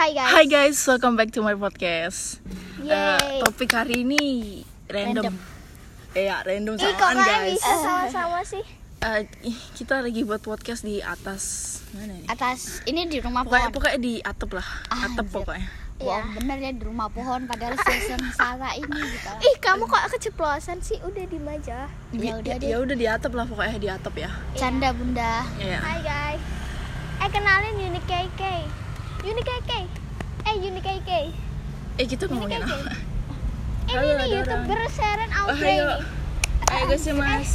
Hai guys. Hai guys, welcome back to my podcast. Eh, topik hari ini random. Iya, random Ih, kok samaan kalian guys. bisa sama-sama sih? Eh, ih, kita lagi buat podcast di atas mana nih? atas ini di rumah Pokoknya, pohon. pokoknya di atap lah, Ah, atap anjir. pokoknya. Bohong bener ya di rumah pohon padahal season salah ini gitu. Ih, kamu kok keceplosan sih? Udah di aja. Ya udah ya, ya udah di atap lah pokoknya di atap ya. Canda bunda. Iya. Hai guys. Eh kenalin Uni KK. Uni KK. Eh Uni KK. Eh kita ngomongin Ini apa? Ini Halo, nih youtuber Sharon Oh, Audrey ayo. nih. Ayo guys ya mas.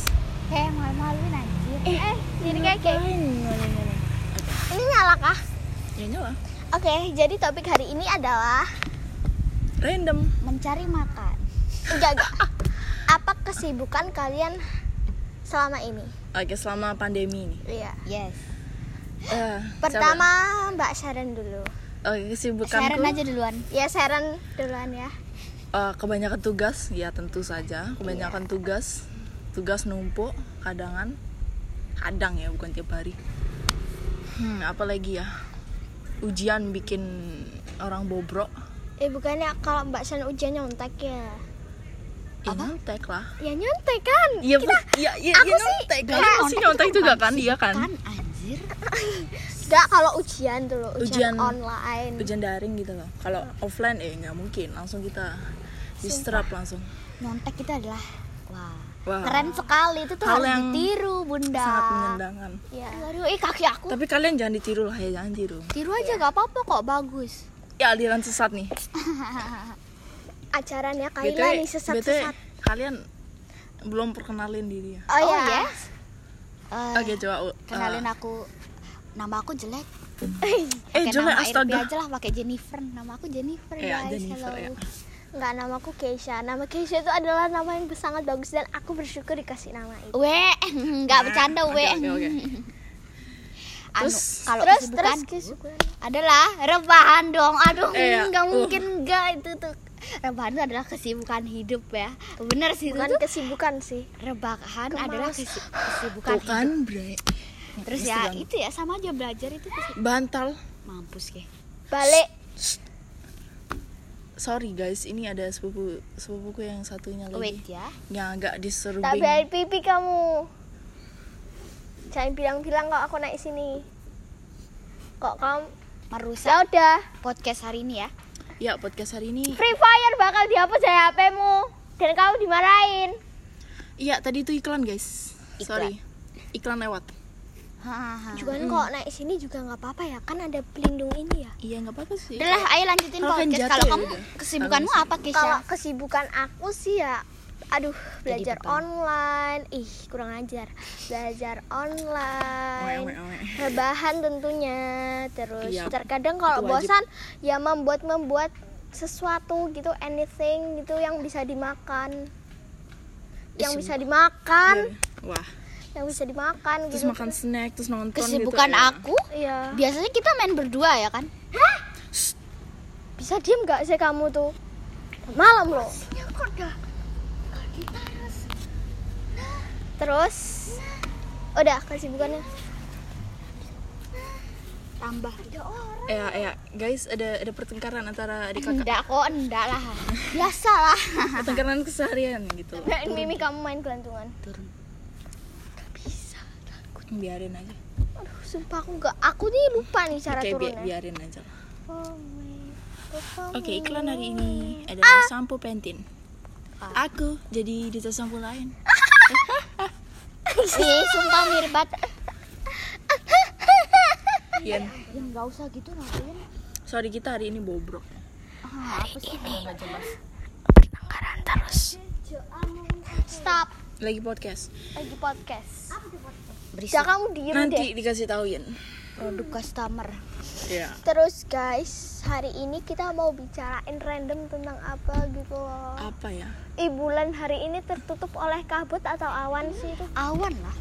Eh malu-maluin anjir. Eh, Uni KK. Ngapain? Mana, mana? Ini nyala kah? Ya nyala. Oke, jadi topik hari ini adalah Random. Mencari makan. enggak enggak. Apa kesibukan kalian selama ini? Oke selama pandemi ini. Iya. Yes. Eh, Pertama Mbak Sharon dulu. Oke kesibukanku. Sharon aja duluan. Ya Sharon duluan ya. Eh, kebanyakan tugas ya tentu saja kebanyakan Iya. tugas tugas numpuk kadangan kadang ya bukan tiap hari hmm apalagi ya ujian bikin orang bobrok Eh bukannya kalau Mbak Sharon ujian nyontek ya? ya nyontek lah Ya nyontek kan? iya bu iya iya aku iya sih- nyontek Nggak, kalian Nyontek nyontek juga bukan kan iya kan Kan anjir. Enggak kalau ujian dulu, ujian, Ujian- online. ujian daring gitu loh kalau offline eh nggak mungkin langsung kita distrap langsung Nyontek itu adalah wah. Keren sekali itu tuh Hal harus yang ditiru bunda. sangat menyenangkan Ya. Aduh, eh kaki aku. tapi kalian jangan ditiru lah ya jangan tiru Tiru aja gak apa-apa kok bagus. ya aliran sesat nih Acaranya Kaila BTW, nih sesat-sesat. kalian belum perkenalin diri ya Oh, Oh, ya. yes. Eh, Oke coba uh, kenalin aku. Nama aku jelek. Eh Pakai jelek nama RP astaga aja lah pakai Jennifer. Nama aku Jennifer Iya, guys. Jennifer, Hello. ya. Enggak, namaku Keisha. Nama Keisha itu adalah nama yang sangat bagus dan aku bersyukur dikasih nama itu. We, nggak bercanda we. Oke, oke, oke. Anu, Terus- kalau terus kesibukan terus kesibukan. adalah rebahan dong. Aduh, Eh, ya. Uh. mungkin nggak itu tuh. Rebahan itu adalah kesibukan hidup ya. Bener sih itu Bukan tuh. kesibukan sih. Rebahan Kemalas. adalah kesi- kesibukan Tuh hidup. bre Terus Mesti ya banget. itu ya sama aja belajar itu Bantal mampus ke. Balik. Sorry guys ini ada sepupu sepupuku yang satunya Wait lagi ya. Yang agak diserubing Tapi air pipi kamu. Jangan bilang-bilang kok aku naik sini. Kok kamu Merusak Ya udah. podcast hari ini ya. Ya podcast hari ini Free Fire bakal dihapus dari HP-mu dan kamu dimarahin. Iya tadi itu iklan guys Iklan. Sorry Iklan lewat. Juga kan kok naik sini juga nggak apa-apa ya, kan ada pelindung ini ya. Iya nggak apa-apa sih Udah lah, ayo lanjutin Kalau kan podcast. Kalau ya kamu kesibukanmu apa, Kesha? Kalau kesibukan aku sih ya aduh belajar beban. online. Ih kurang ajar. Belajar online. Oe, oe. rebahan tentunya. Terus Iya, terkadang kalau bosan ya membuat membuat sesuatu gitu anything gitu yang bisa dimakan. Yang bisa dimakan. Wah. Yang bisa dimakan Terus gitu. makan snack Terus nonton Kesibukan gitu, ya. aku iya. biasanya kita main berdua ya kan? bisa diem nggak sih kamu tuh? Malam loh terus udah kesibukannya Tambah. Ya ya guys ada ada pertengkaran antara adik kakak Enggak kok, enggak lah. Biasa lah. Pertengkaran keseharian gitu Nah, Mimi kamu main gelantungan Turun. Biarin aja aduh sumpah aku nggak aku nih lupa nih cara Oke bi- turunnya biarin aja lah Oh Oke, iklan hari ini Ah. adalah sampo Pentin. Aku jadi duta sampo lain. Ih, sumpah mirip banget. Ian, Ya enggak usah gitu ngapain. sorry kita hari ini bobrok. Ah, apa sih? Enggak jelas. Pertengkaran terus stop Lagi podcast. lagi podcast Berisik. jangan kamu diem Nanti deh dikasih tahu. Produk customer. Ya. terus guys hari ini kita mau bicarain random tentang apa gitu loh Apa ya? Ih bulan hari ini tertutup oleh kabut atau awan sih itu Awan lah.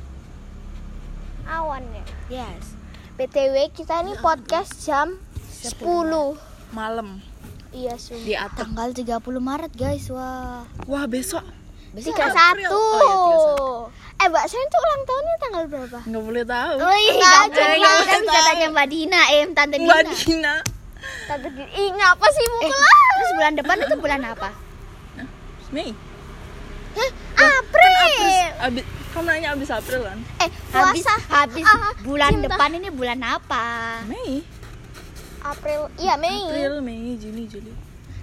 awan ya Yes. btw kita ini podcast jam 10 Malam iya sumpah di atap. Tanggal 30 Maret, guys. Wah. Wah, besok Besok tiga satu Oh, eh mbak saya tuh ulang tahunnya tanggal berapa nggak boleh tahu. Oh iya, tanya Mbak Dina, em, Tante Dina. Mbak Dina. Tante Dini. Ih, ngapa sih Eh, mukul lah? terus bulan depan itu bulan apa? Mei April. abis kamu nanya abis April kan Eh, Habis puasa. habis Ah, bulan cinta. depan ini bulan apa? Mei April. Iya, Mei. April Mei Juni Juli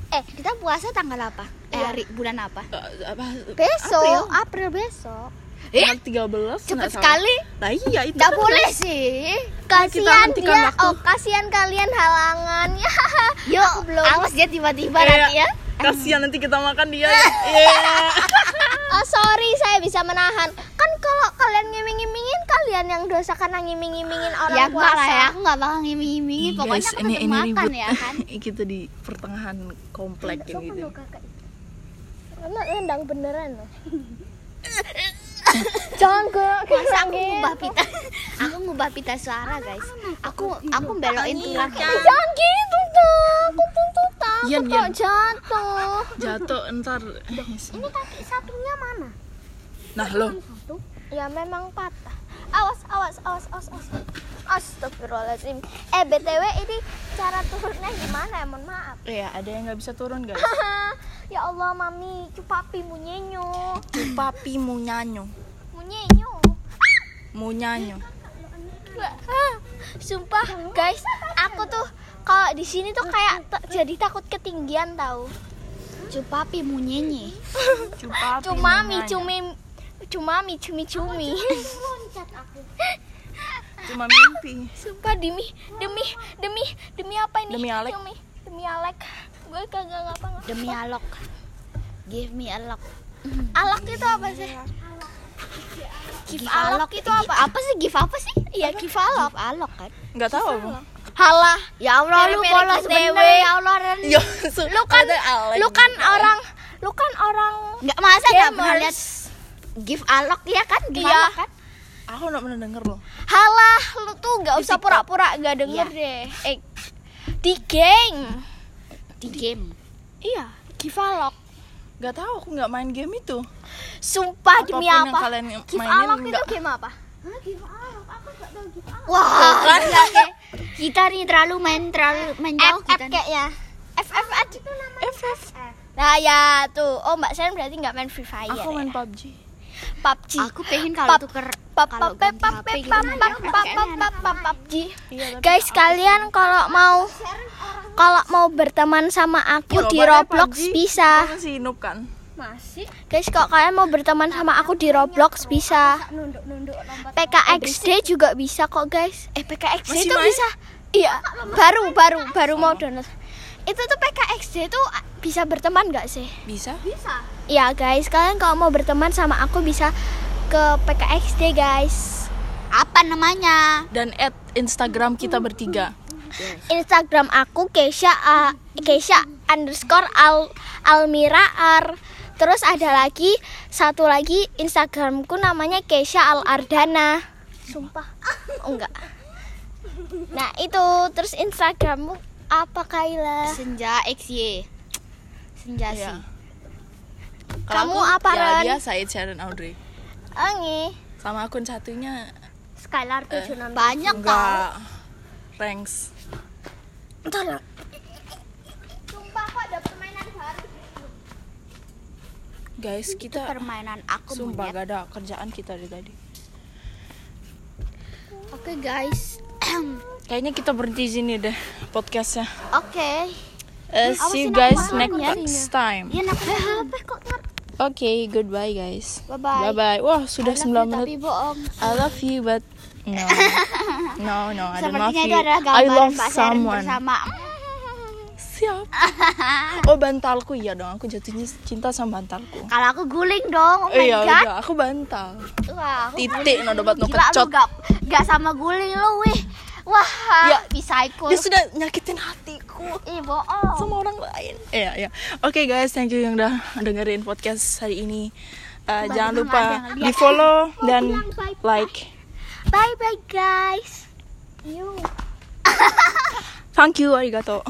Eh, kita puasa tanggal apa? Eh, Iya. hari bulan apa? Eh, apa Besok, April, besok. Eh, tanggal 13 cepet salah. sekali. Lah iya itu Nggak boleh sih. Kasihan dia. waktu. Oh, kasihan kalian halangan. Ya. Yuk, Aku belum. awas dia tiba-tiba Iya. nanti ya. Kasihan nanti kita makan dia. Iya. Oh, sorry, saya bisa menahan. Kan kalau kalian ngiming-ngimingin, kalian yang dosa karena ngiming-ngimingin orang Ya enggak puasa. lah ya, aku nggak bakal ngiming-ngimingin. Pokoknya Guys, aku ini makan ribut. ya kan. kita di pertengahan komplek loh, kakak. Karena nendang beneran loh. Jangan ke Masa aku ngubah pita Aku ngubah pita suara guys Aku aku belokin tulang Jangan gitu dong. Aku tuntut takut kok jatuh. Jatuh entar. Ini kaki satunya mana? Nah lo, Ya memang patah. Awas, awas, awas, awas, awas. Astagfirullahaladzim. Eh, BTW ini cara turunnya gimana ya? Mohon maaf. ya ada yang nggak bisa turun guys. ya Allah, Mami, cupapi munyenyo. Papi mau nyanyo, Munyenyo. Mau nyanyo. Ah, Sumpah, guys, aku tuh kalau di sini tuh kayak t- jadi takut ketinggian tahu. Cupapi munyenye Cupapi mau nyanyo. cumi cumami, cumi-cumi. Cuma mimpi. Sumpah demi demi demi demi apa ini? Demi Alek. Demi, demi Alek. Gue kagak ngapa Demi alok Give me alok Alak itu apa sih? Give alok itu apa? Apa sih give apa sih? Iya, give alok. Give alok kan Nggak tahu. Halah. Ya Allah lu polos ITW. bener ya Allah Ren. Ya, Lu kan lu kan orang lu kan orang Nggak masa nggak pernah lihat give alok ya kan? Give Iya. alok kan? Aku nggak pernah denger loh. Halah, lu tuh gak usah pura-pura gak denger deh. Eh, di geng. Di game Iya, give alok. Nggak tahu aku nggak main game itu. Sumpah demi Apa pun yang apa? kalian Give mainin alok itu nggak- game apa? Wah, gila, Ke. kita nih terlalu main terlalu main jauh FF kayaknya. FF itu namanya. FF. Nah ya tuh, oh Mbak Sen berarti nggak main Free Fire Aku main ya? PUBG. PUBG. Aku pengen kalau tuker kalau ganti HP gitu PUBG. Iya, Guys, kalian kalau mau kalau mau berteman sama aku Coba di Roblox PUBG. bisa. Masih noob kan? Masih. Guys, kalau kalian mau berteman sama aku di Roblox bisa. PKXD juga bisa kok, guys. Eh, PKXD itu main? bisa. Iya, baru baru baru mau download. Itu tuh PKXD tuh bisa berteman nggak sih? Bisa. Ya guys, kalian kalau mau berteman sama aku bisa ke PKXD guys. Apa namanya? Dan add Instagram kita bertiga. Instagram aku Keisha uh, Keisha underscore al Almira ar. Terus ada lagi satu lagi Instagramku namanya Keisha Al Ardana. Sumpah. Oh, enggak. Nah itu terus Instagrammu apa Kaila? Senja XY. Senja Iya. sih. Kamu aku, apa, ya, Ren? dia Said Sharon Audrey. Angi. Sama akun satunya Skylar tujuh enam. Banyak tau. Enggak ranks. Sumpah kok ada permainan baru. Guys, kita Permainan aku sumpah monyet. gak ada kerjaan kita dari tadi. Oke guys. Kayaknya kita berhenti di sini deh podcastnya. Oke. Uh, Awas see you guys next ya. next time. Nak HP kok ngerti? Oke, goodbye guys. Bye bye. Bye bye. Wah, sudah 9 Tapi menit. bohong. I love you but no. No, no, I I love Pak someone. bersama. Siap. Oh, bantalku iya dong. Aku jatuhnya cinta sama bantalku. Kalau aku guling dong. Oh my Iya, god. udah, aku bantal. Wah, aku Titik no dobat no Gila, kecot. gak, gak sama guling lo weh Wah, Ya, bisa ikut Dia sudah nyakitin hatiku Ih, bohong sama orang lain. Iya, iya. Oke guys, thank you yang udah dengerin podcast hari ini. Uh, jangan Kebanyakan lupa ada yang lihat. di follow dan bilang bye-bye. like. Bye bye guys. Thank you, arigato.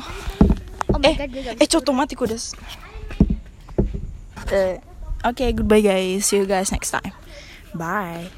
Oh my Eh, god, gue gak eh, coto mati kudas. Eh, Oke, goodbye guys. See you guys next time. Bye.